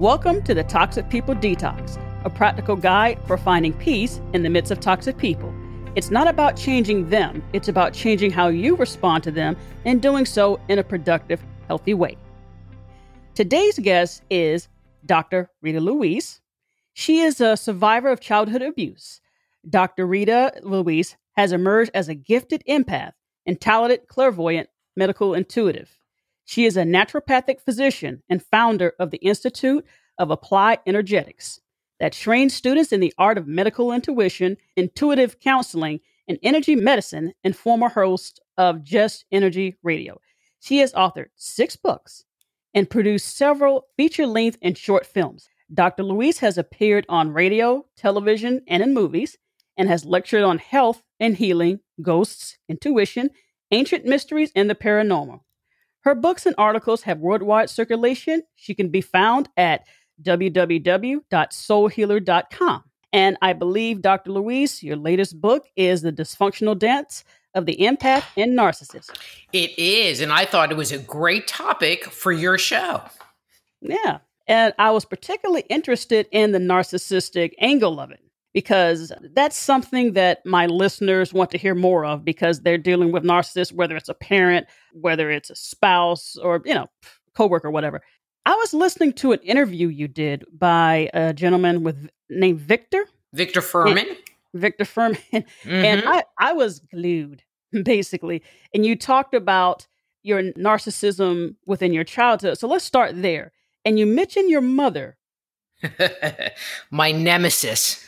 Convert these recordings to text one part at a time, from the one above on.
Welcome to the Toxic People Detox, a practical guide for finding peace in the midst of toxic people. It's not about changing them, it's about changing how you respond to them and doing so in a productive, healthy way. Today's guest is Dr. Rita Louise. She is a survivor of childhood abuse. Dr. Rita Louise has emerged as a gifted empath and talented clairvoyant medical intuitive. She is a naturopathic physician and founder of the Institute of Applied Energetics that trains students in the art of medical intuition, intuitive counseling, and energy medicine, and former host of Just Energy Radio. She has authored six books and produced several feature length and short films. Dr. Louise has appeared on radio, television, and in movies, and has lectured on health and healing, ghosts, intuition, ancient mysteries, and the paranormal. Her books and articles have worldwide circulation. She can be found at www.soulhealer.com. And I believe, Dr. Louise, your latest book is The Dysfunctional Dance of the Empath and Narcissist. It is. And I thought it was a great topic for your show. Yeah. And I was particularly interested in the narcissistic angle of it because that's something that my listeners want to hear more of because they're dealing with narcissists, whether it's a parent, whether it's a spouse, or, you know, coworker, whatever. I was listening to an interview you did by a gentleman with named Victor. Victor Furman. And, Victor Furman. Mm-hmm. And I, I was glued, basically. And you talked about your narcissism within your childhood. So let's start there. And you mentioned your mother. My nemesis.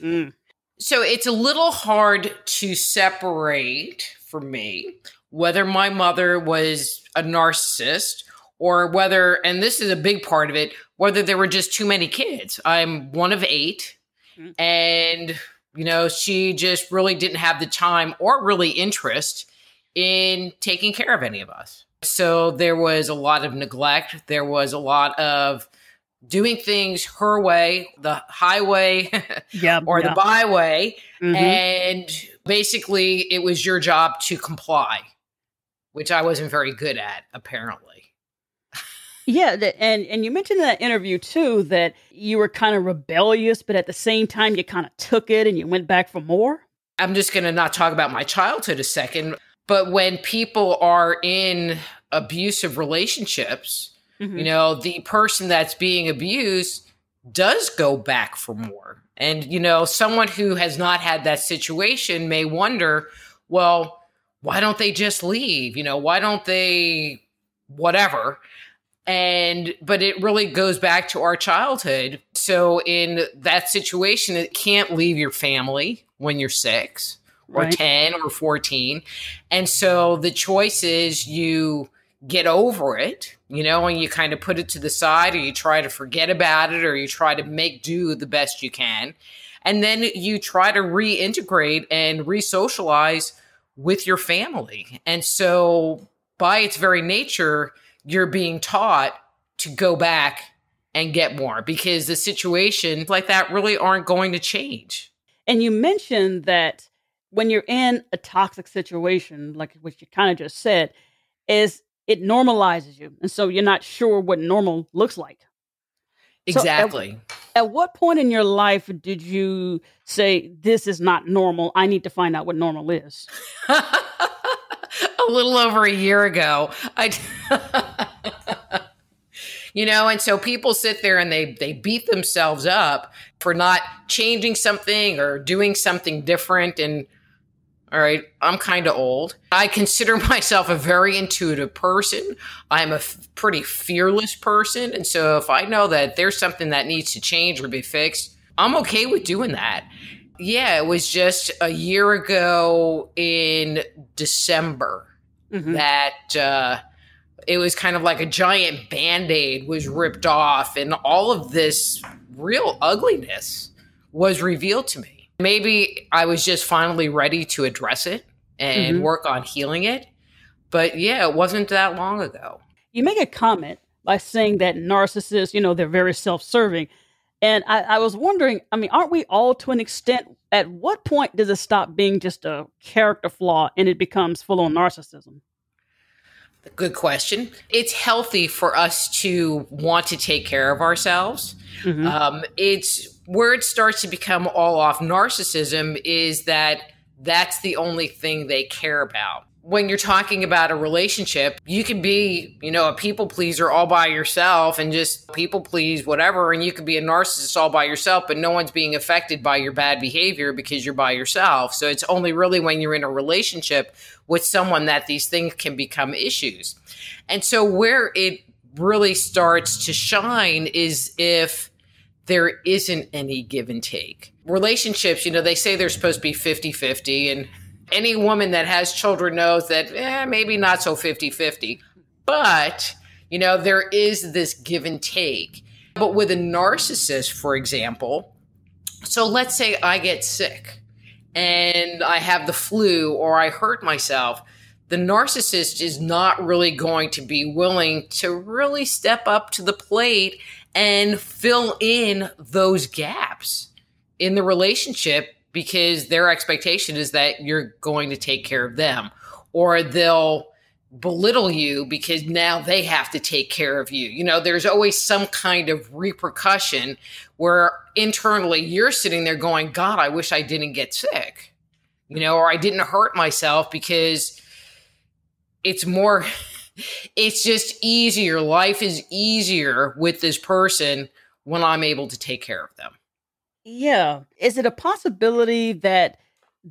mm. So it's a little hard to separate for me whether my mother was a narcissist or whether, and this is a big part of it, whether there were just too many kids. I'm one of 8 mm-hmm. and you know, she just really didn't have the time or really interest in taking care of any of us. So there was a lot of neglect. There was a lot of doing things her way, the highway yeah, or yeah. the byway. Mm-hmm. And basically, it was your job to comply, which I wasn't very good at, apparently. Yeah, and and you mentioned in that interview too that you were kind of rebellious, but at the same time you kind of took it and you went back for more. I'm just going to not talk about my childhood a second, but when people are in abusive relationships, mm-hmm. you know, the person that's being abused does go back for more. And you know, someone who has not had that situation may wonder, well, why don't they just leave? You know, why don't they whatever? And but it really goes back to our childhood. So in that situation it can't leave your family when you're 6 or right. 10 or 14 and so the choice is you get over it you know and you kind of put it to the side or you try to forget about it or you try to make do the best you can. And then you try to reintegrate and re-socialize with your family. And so by its very nature you're being taught to go back and get more because the situations like that really aren't going to change. And you mentioned that when you're in a toxic situation, like what you kind of just said, is it normalizes you. And so you're not sure what normal looks like. Exactly. So at, at, what point in your life did you say, This is not normal? I need to find out what normal is? a little over a year ago. I you know and so people sit there and they they beat themselves up for not changing something or doing something different and all right i'm kind of old. I consider myself a very intuitive person. I'm a f- pretty fearless person. And so if i know that there's something that needs to change or be fixed i'm okay with doing that yeah it was just a year ago in december mm-hmm. that uh, it was kind of like a giant band aid was ripped off, and all of this real ugliness was revealed to me. Maybe I was just finally ready to address it and mm-hmm. work on healing it. But yeah, it wasn't that long ago. You make a comment by saying that narcissists, you know, they're very self serving. And I, I, was wondering, I mean, aren't we all to an extent? At what point does it stop being just a character flaw and it becomes full on narcissism? Good question. It's healthy for us to want to take care of ourselves. Mm-hmm. Um, it's where it starts to become all off narcissism is that that's the only thing they care about. When you're talking about a relationship, you can be, you know, a people pleaser all by yourself and just people please whatever. And you could be a narcissist all by yourself, but no one's being affected by your bad behavior because you're by yourself. So it's only really when you're in a relationship with someone that these things can become issues. And so where it really starts to shine is if there isn't any give and take. Relationships, you know, they say they're supposed to be 50 50, and any woman that has children knows that eh, maybe not so 50 50. But, you know, there is this give and take. But with a narcissist, for example, so let's say I get sick and I have the flu or I hurt myself the narcissist is not really going to be willing to really step up to the plate and fill in those gaps in the relationship because their expectation is that you're going to take care of them or they'll belittle you because now they have to take care of you. You know, there's always some kind of repercussion where internally you're sitting there going, God, I wish I didn't get sick, you know, or I didn't hurt myself because it's more it's just easier life is easier with this person when i'm able to take care of them yeah is it a possibility that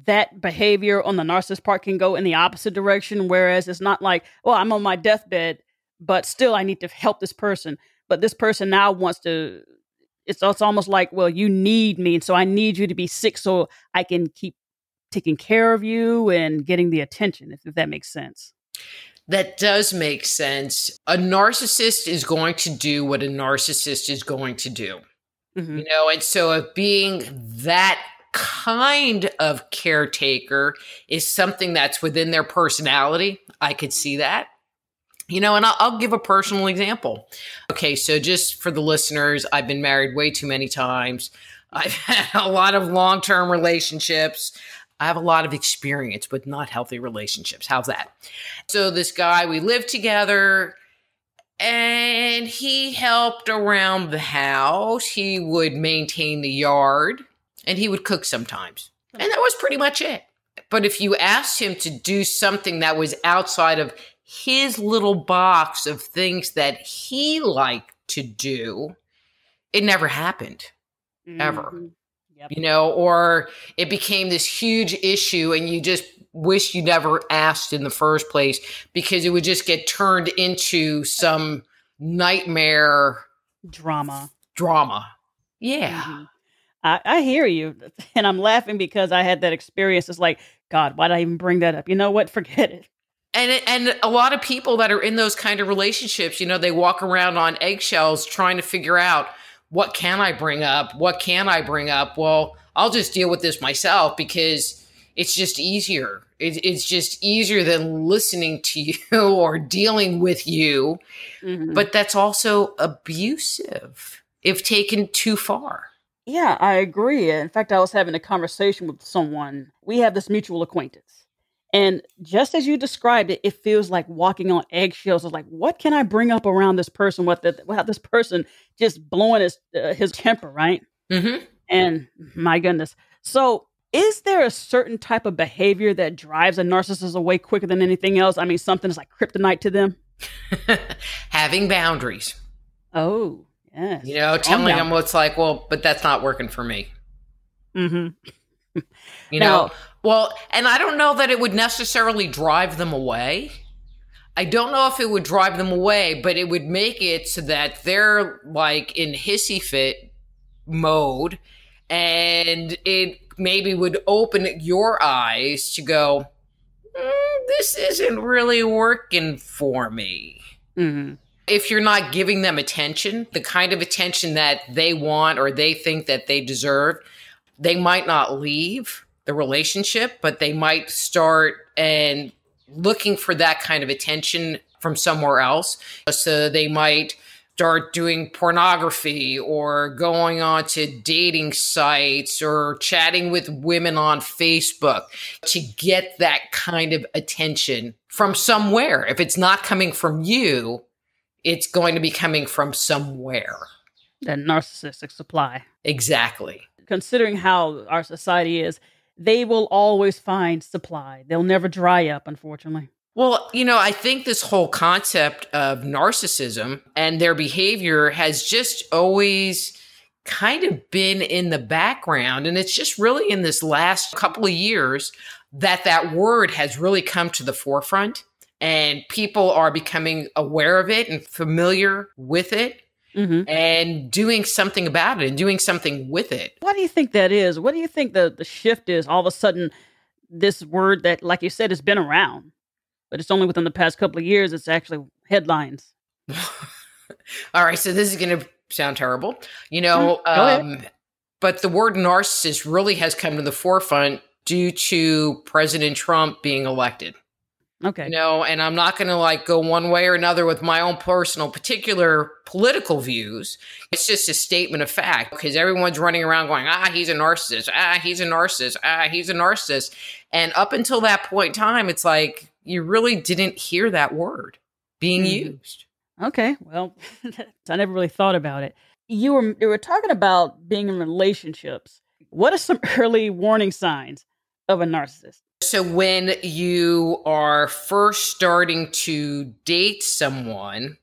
that behavior on the narcissist part can go in the opposite direction whereas it's not like well i'm on my deathbed but still i need to help this person but this person now wants to it's, it's almost like well you need me and so i need you to be sick so i can keep taking care of you and getting the attention if, if that makes sense that does make sense. A narcissist is going to do what a narcissist is going to do. Mm-hmm. You know, and so if being that kind of caretaker is something that's within their personality, I could see that. You know, and I'll, I'll, give a personal example. Okay, so just for the listeners, I've been married way too many times. I've had a lot of long term relationships. I have a lot of experience with not healthy relationships. How's that? So, this guy, we lived together and he helped around the house. He would maintain the yard and he would cook sometimes. And that was pretty much it. But if you asked him to do something that was outside of his little box of things that he liked to do, it never happened, mm-hmm. ever. Yep. You know, or it became this huge issue and you just wish you never asked in the first place because it would just get turned into some nightmare drama. Drama. Yeah. Mm-hmm. I, I hear you. And I'm laughing because I had that experience. It's like, God, why did I even bring that up? You know what? Forget it. And and a lot of people that are in those kind of relationships, you know, they walk around on eggshells trying to figure out what can I bring up? What can I bring up? Well, I'll just deal with this myself because it's just easier. It, it's just easier than listening to you or dealing with you. Mm-hmm. But that's also abusive if taken too far. Yeah, I agree. In fact, I was having a conversation with someone. We have this mutual acquaintance and just as you described it, it feels like walking on eggshells. It's like, what can I bring up around this person? What the, without this person just blowing his uh, his temper, right? Mm-hmm. And my goodness. So, is there a certain type of behavior that drives a narcissist away quicker than anything else? I mean, something is like kryptonite to them. Having boundaries. Oh, yes. You know, telling them what's like, well, but that's not working for me. Mm-hmm. you now, know, well, and I don't know that it would necessarily drive them away. I don't know if it would drive them away, but it would make it so that they're like in hissy fit mode and it maybe would open your eyes to go, mm, this isn't really working for me. Mm-hmm. If you're not giving them attention, the kind of attention that they want or they think that they deserve, they might not leave the relationship, but they might start and looking for that kind of attention from somewhere else. So they might start doing pornography or going on to dating sites or chatting with women on Facebook to get that kind of attention from somewhere. If it's not coming from you, it's going to be coming from somewhere. That narcissistic supply. Exactly. Considering how our society is, they will always find supply. They'll never dry up, unfortunately. Well, you know, I think this whole concept of narcissism and their behavior has just always kind of been in the background. And it's just really in this last couple of years that that word has really come to the forefront and people are becoming aware of it and familiar with it. Mm-hmm. And doing something about it and doing something with it. What do you think that is? What do you think the, the shift is? All of a sudden, this word that, like you said, has been around but it's only within the past couple of years it's actually headlines. All right, so this is going to sound terrible, you know, mm, um, but the word narcissist really has come to the forefront due to President Trump being elected. Okay. You know, and I'm not going to like go one way or another with my own personal, particular political views. It's just a statement of fact because everyone's running around going, ah, he's a narcissist. Ah, he's a narcissist. Ah, he's a narcissist. And up until that point in time, it's like, you really didn't hear that word being mm-hmm. used. Okay, well, I never really thought about it. You were you were talking about being in relationships. What are some early warning signs of a narcissist? So when you are first starting to date someone,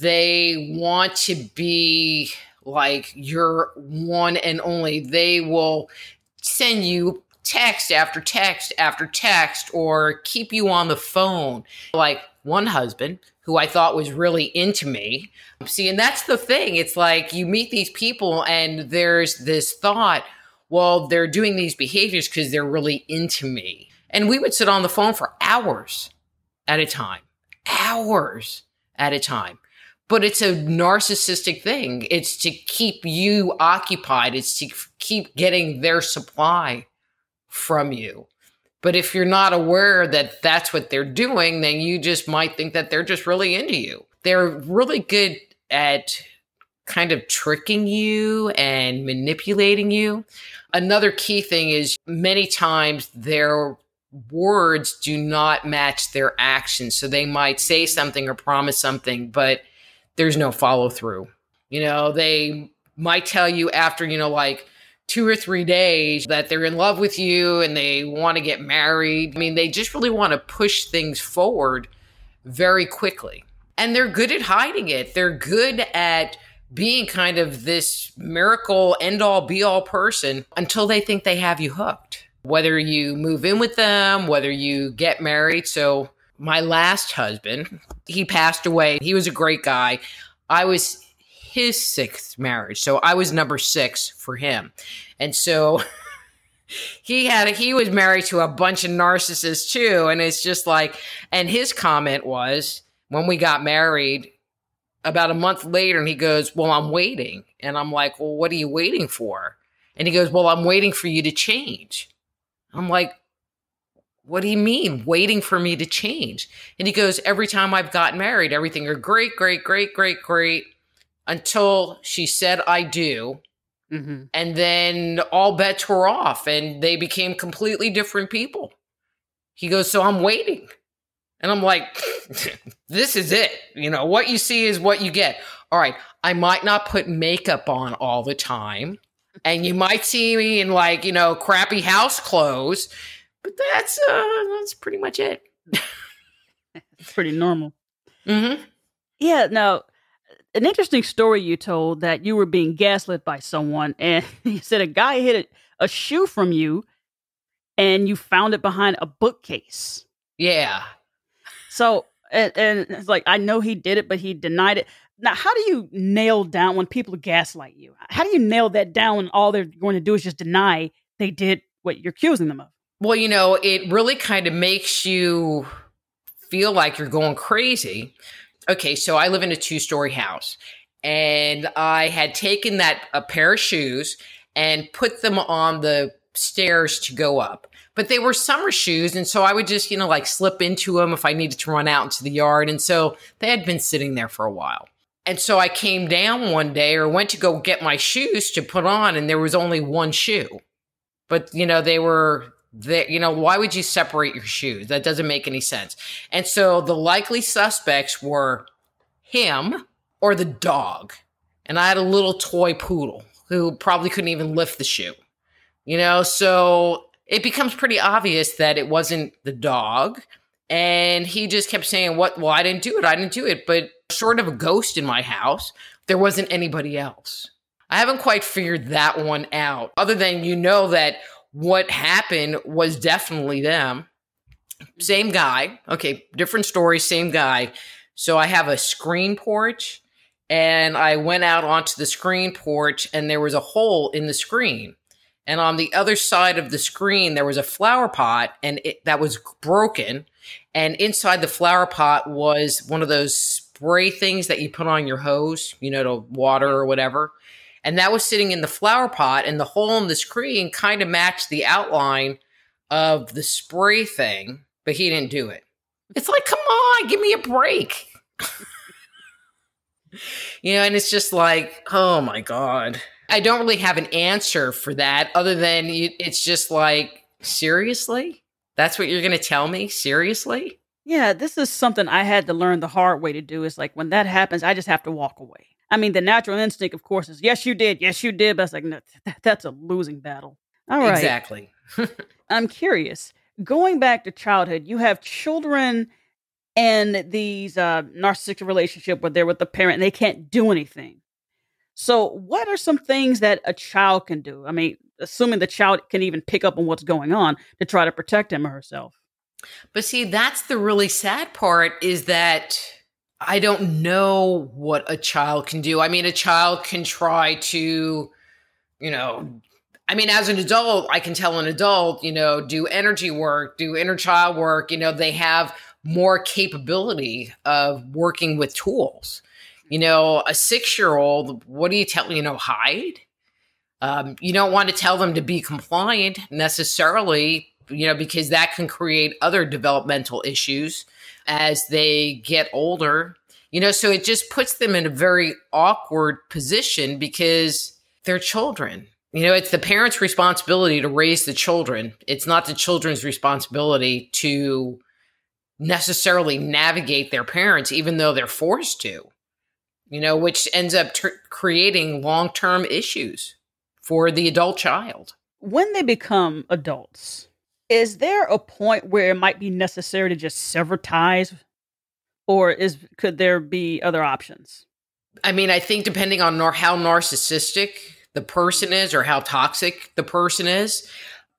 they want to be like your one and only. They will send you text after text after text or keep you on the phone. Like one husband who I thought was really into me. See, and that's the thing. It's like you meet these people and there's this thought, well, they're doing these behaviors because they're really into me. And we would sit on the phone for hours at a time, hours at a time. But it's a narcissistic thing. It's to keep you occupied. It's to keep getting their supply from you. But if you're not aware that that's what they're doing, then you just might think that they're just really into you. They're really good at kind of tricking you and manipulating you. Another key thing is many times their words do not match their actions. So they might say something or promise something, but there's no follow through. You know, they might tell you after, you know, like, two or three days that they're in love with you and they want to get married. I mean, they just really want to push things forward very quickly. And they're good at hiding it. They're good at being kind of this miracle end all be all person until they think they have you hooked. Whether you move in with them, whether you get married. So, my last husband, he passed away. He was a great guy. I was his sixth marriage. So I was number six for him. And so he had he was married to a bunch of narcissists too. And it's just like, and his comment was when we got married about a month later, and he goes, Well, I'm waiting. And I'm like, Well, what are you waiting for? And he goes, Well, I'm waiting for you to change. I'm like, what do you mean waiting for me to change? And he goes, Every time I've gotten married, everything are great, great, great, great, great until she said, I do. Mm-hmm. And then all bets were off and they became completely different people. He goes, So I'm waiting. And I'm like, This is it. You know, what you see is what you get. All right. I might not put makeup on all the time. And you might see me in like, you know, crappy house clothes. But that's uh that's pretty much it. it's pretty normal. Mm-hmm. Yeah, no, an interesting story you told that you were being gaslit by someone, and you said a guy hid a, a shoe from you, and you found it behind a bookcase. Yeah. So, and, and it's like I know he did it, but he denied it. Now, how do you nail down when people gaslight you? How do you nail that down when all they're going to do is just deny they did what you're accusing them of? Well, you know, it really kind of makes you feel like you're going crazy okay, so I live in a two story house and I had taken that a pair of shoes and put them on the stairs to go up. But they were summer shoes. And so I would just, you know, like slip into them if I needed to run out into the yard. And so they had been sitting there for a while. And so I came down one day or went to go get my shoes to put on, and there was only one shoe. But, you know, they were there. You know, why would you separate your shoes? That doesn't make any sense. And so the likely suspects were him or the dog. And I had a little toy poodle who probably couldn't even lift the shoe. You know, so it becomes pretty obvious that it wasn't the dog. And he just kept saying, What? Well, I didn't do it. I didn't do it. But short of a ghost in my house, there wasn't anybody else. I haven't quite figured that one out, other than you know that what happened was definitely them. Same guy. Okay, different story, same guy. So I have a screen porch, and I went out onto the screen porch, and there was a hole in the screen. And on the other side of the screen, there was a flower pot, and it, that was broken. And inside the flower pot was one of those spray things that you put on your hose, you know, to water or whatever. And that was sitting in the flower pot, and the hole in the screen kind of matched the outline of the spray thing, but he didn't do it. It's like, come on, give me a break. you know, and it's just like, oh my God. I don't really have an answer for that other than it's just like, seriously? That's what you're going to tell me? Seriously? Yeah, this is something I had to learn the hard way to do. Is like when that happens, I just have to walk away. I mean, the natural instinct, of course, is yes, you did, yes, you did. But it's like no, that's a losing battle. All right, exactly. I'm curious. Going back to childhood, you have children in these uh, narcissistic relationship where they're with the parent and they can't do anything. So, what are some things that a child can do? I mean, assuming the child can even pick up on what's going on to try to protect him or herself. But see, that's the really sad part is that I don't know what a child can do. I mean, a child can try to, you know, I mean, as an adult, I can tell an adult, you know, do energy work, do inner child work. You know, they have more capability of working with tools. You know, a six year old, what do you tell, you know, hide? Um, you don't want to tell them to be compliant necessarily, you know, because that can create other developmental issues as they get older. You know, so it just puts them in a very awkward position because they're children. You know, it's the parents' responsibility to raise the children. It's not the children's responsibility to necessarily navigate their parents, even though they're forced to, you know, which ends up creating long term issues for the adult child. When they become adults, is there a point where it might be necessary to just sever ties? Or is could there be other options? I mean, I think depending on nar- how narcissistic the person is or how toxic the person is,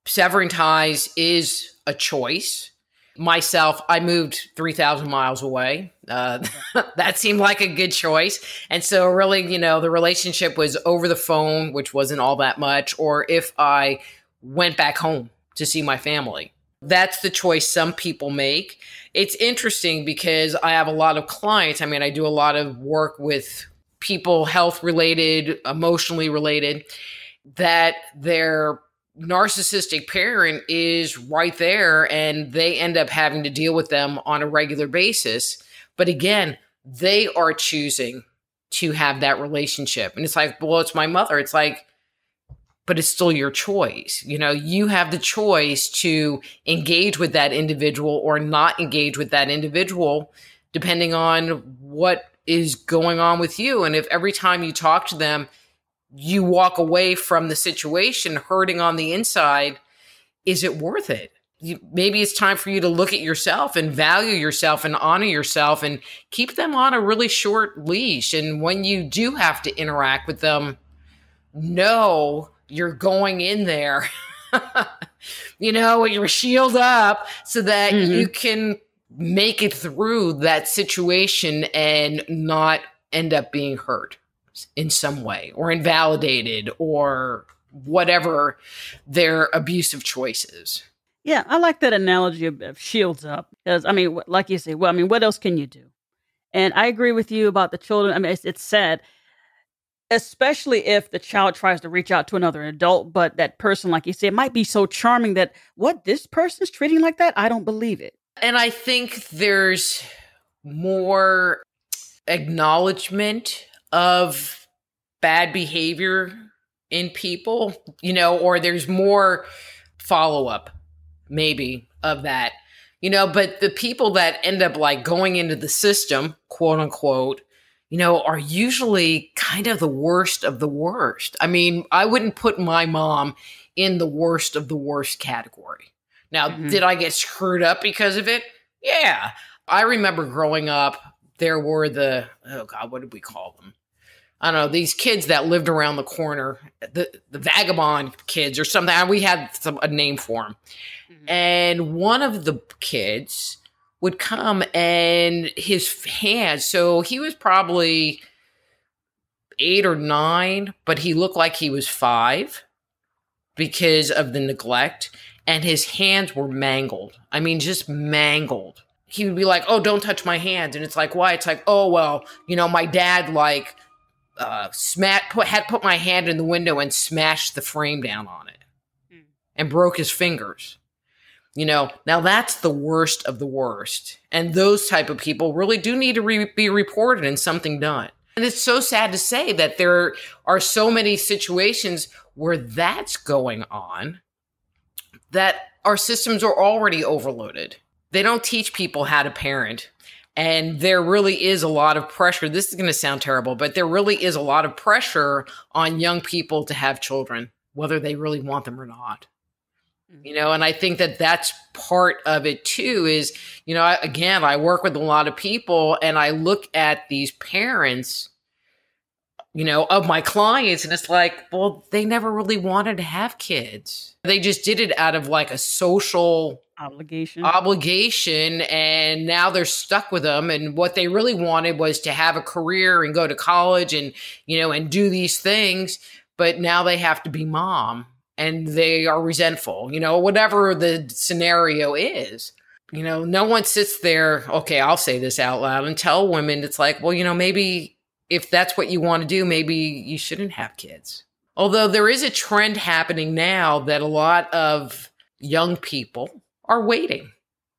severing ties is a choice myself, I moved 3,000 miles away. Uh, that seemed like a good choice. And so, really, you know, the relationship was over the phone, which wasn't all that much, or if I went back home to see my family. That's the choice some people make. It's interesting because I have a lot of clients. I mean, I do a lot of work with people, health related, emotionally related, that they're narcissistic parent is right there and they end up having to deal with them on a regular basis. But again, they are choosing to have that relationship. And it's like, well, it's my mother. It's like, but it's still your choice. You know, you have the choice to engage with that individual or not engage with that individual, depending on what is going on with you. And if every time you talk to them, you walk away from the situation hurting on the inside, is it worth it? Maybe it's time for you to look at yourself and value yourself and honor yourself and keep them on a really short leash. And when you do have to interact with them, know you're going in there, you know, with your shield up so that mm-hmm. you can make it through that situation and not end up being hurt in some way or invalidated or whatever their abusive choices. Yeah, I like that analogy of, of shields up because I mean, like you say, well, I mean, what else can you do? And I agree with you about the children. I mean, it's, it's sad, especially if the child tries to reach out to another adult, but that person, like you said, might be so charming that what this person's treating like that, I don't believe it. And I think there's more acknowledgement of bad behavior in people, you know, or there's more follow up, maybe, of that, you know, but the people that end up like going into the system, quote unquote, you know, are usually kind of the worst of the worst. I mean, I wouldn't put my mom in the worst of the worst category. Now, mm-hmm. did I get screwed up because of it? Yeah. I remember growing up, there were the, oh God, what did we call them? I don't know, these kids that lived around the corner, the, the vagabond kids or something. We had some, a name for them. Mm-hmm. And one of the kids would come and his hands, so he was probably eight or nine, but he looked like he was five because of the neglect. And his hands were mangled. I mean, just mangled. He would be like, Oh, don't touch my hands. And it's like, Why? It's like, Oh, well, you know, my dad, like, uh, smat put had put my hand in the window and smashed the frame down on it mm. and broke his fingers. You know, now that's the worst of the worst, and those type of people really do need to re- be reported and something done. And it's so sad to say that there are so many situations where that's going on that our systems are already overloaded. They don't teach people how to parent. And there really is a lot of pressure. This is going to sound terrible, but there really is a lot of pressure on young people to have children, whether they really want them or not. Mm-hmm. You know, and I think that that's part of it too is, you know, again, I work with a lot of people and I look at these parents you know, of my clients. And it's like, well, they never really wanted to have kids. They just did it out of like a social obligation. Obligation. And now they're stuck with them. And what they really wanted was to have a career and go to college and, you know, and do these things. But now they have to be mom and they are resentful, you know, whatever the scenario is. You know, no one sits there, okay, I'll say this out loud and tell women, it's like, well, you know, maybe if that's what you want to do, maybe you shouldn't have kids. Although there is a trend happening now that a lot of young people are waiting.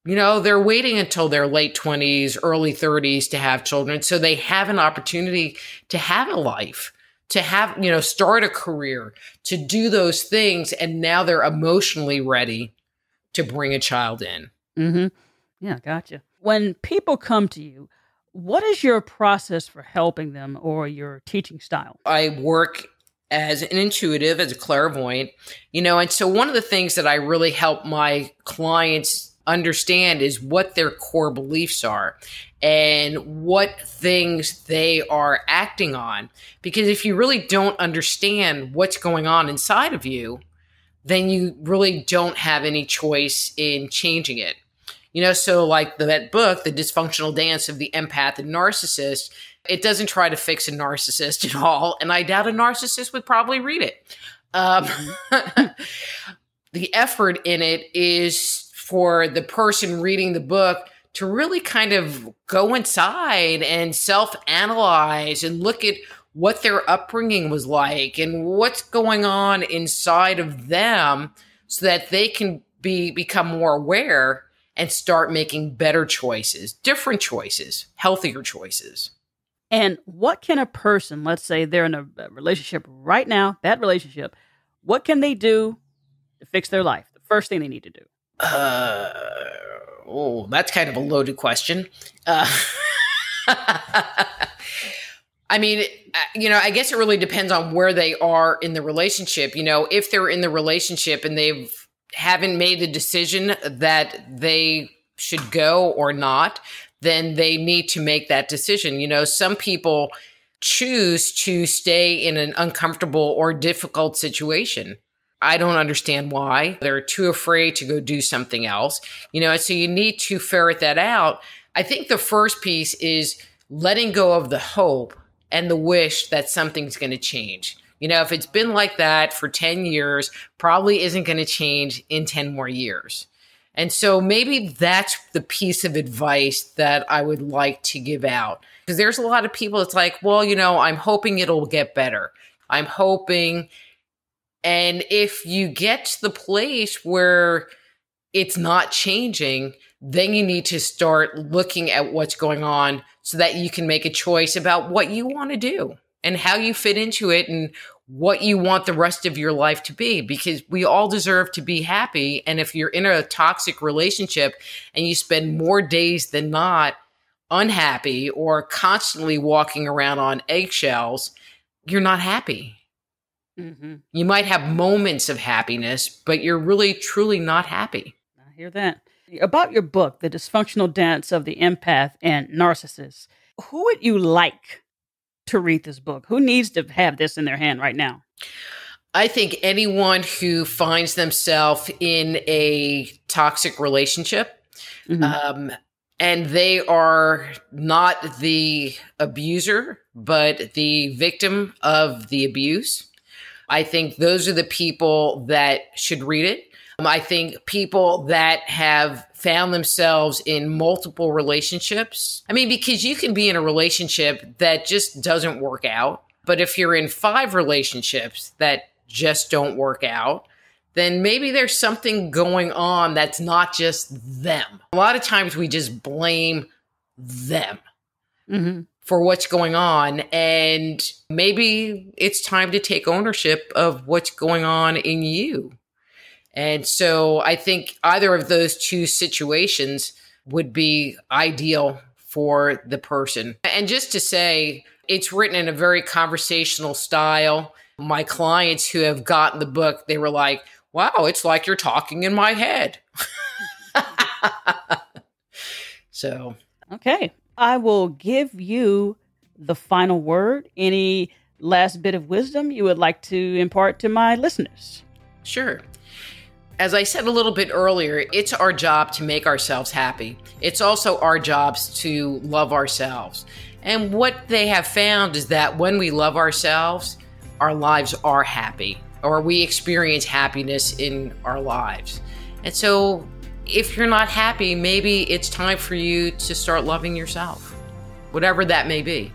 You know, they're waiting until their late 20s, early 30s to have children. So they have an opportunity to have a life, to have, you know, start a career, to do those things. And now they're emotionally ready to bring a child in. Mm-hmm. Yeah, gotcha. When people come to you, what is your process for helping them or your teaching style? I work as an intuitive, as a clairvoyant, you know, and so one of the things that I really help my clients understand is what their core beliefs are and what things they are acting on. Because if you really don't understand what's going on inside of you, then you really don't have any choice in changing it. You know, so like that book, The Dysfunctional Dance of the Empath and Narcissist, it doesn't try to fix a narcissist at all. And I doubt a narcissist would probably read it. Um, the effort in it is for the person reading the book to really kind of go inside and self analyze and look at what their upbringing was like and what's going on inside of them so that they can be become more aware and start making better choices, different choices, healthier choices. And what can a person, let's say they're in a relationship right now, that relationship, what can they do to fix their life? The first thing they need to do. Uh, oh, that's kind of a loaded question. Uh, I mean, uh, you know, I guess it really depends on where they are in the relationship. You know, if they're in the relationship and they've haven't made the decision that they should go or not, then they need to make that decision. You know, some people choose to stay in an uncomfortable or difficult situation. I don't understand why. They're too afraid to go do something else. You know, so you need to ferret that out. I think the first piece is letting go of the hope and the wish that something's going to change. You know, if it's been like that for 10 years, probably isn't going to change in 10 more years. And so maybe that's the piece of advice that I would like to give out. Because there's a lot of people, it's like, well, you know, I'm hoping it'll get better. I'm hoping. And if you get to the place where it's not changing, then you need to start looking at what's going on so that you can make a choice about what you want to do and how you fit into it and what you want the rest of your life to be because we all deserve to be happy. And if you're in a toxic relationship and you spend more days than not unhappy or constantly walking around on eggshells you're not happy mm-hmm. you might have moments of happiness but you're really truly not happy i hear that about your book, The Dysfunctional Dance of the Empath and Narcissist, who would you like to read this book? Who needs to have this in their hand right now? I think anyone who finds themselves in a toxic relationship, mm-hmm. um, and they are not the abuser, but the victim of the abuse. I think those are the people that should read it. Um, I think people that have found themselves in multiple relationships. I mean, because you can be in a relationship that just doesn't work out. But if you're in five relationships that just don't work out, then maybe there's something going on that's not just them. A lot of times we just blame them mm-hmm. For what's going on. And maybe it's time to take ownership of what's going on in you. And so I think either of those two situations would be ideal for the person. And just to say, it's written in a very conversational style. My clients who have gotten the book, they were like, wow, it's like you're talking in my head. so, okay. I will give you the final word. Any last bit of wisdom you would like to impart to my listeners? Sure. As I said a little bit earlier, it's our job to make ourselves happy. It's also our jobs to love ourselves. And what they have found is that when we love ourselves, our lives are happy or we experience happiness in our lives. And so if you're not happy, maybe it's time for you to start loving yourself, whatever that may be.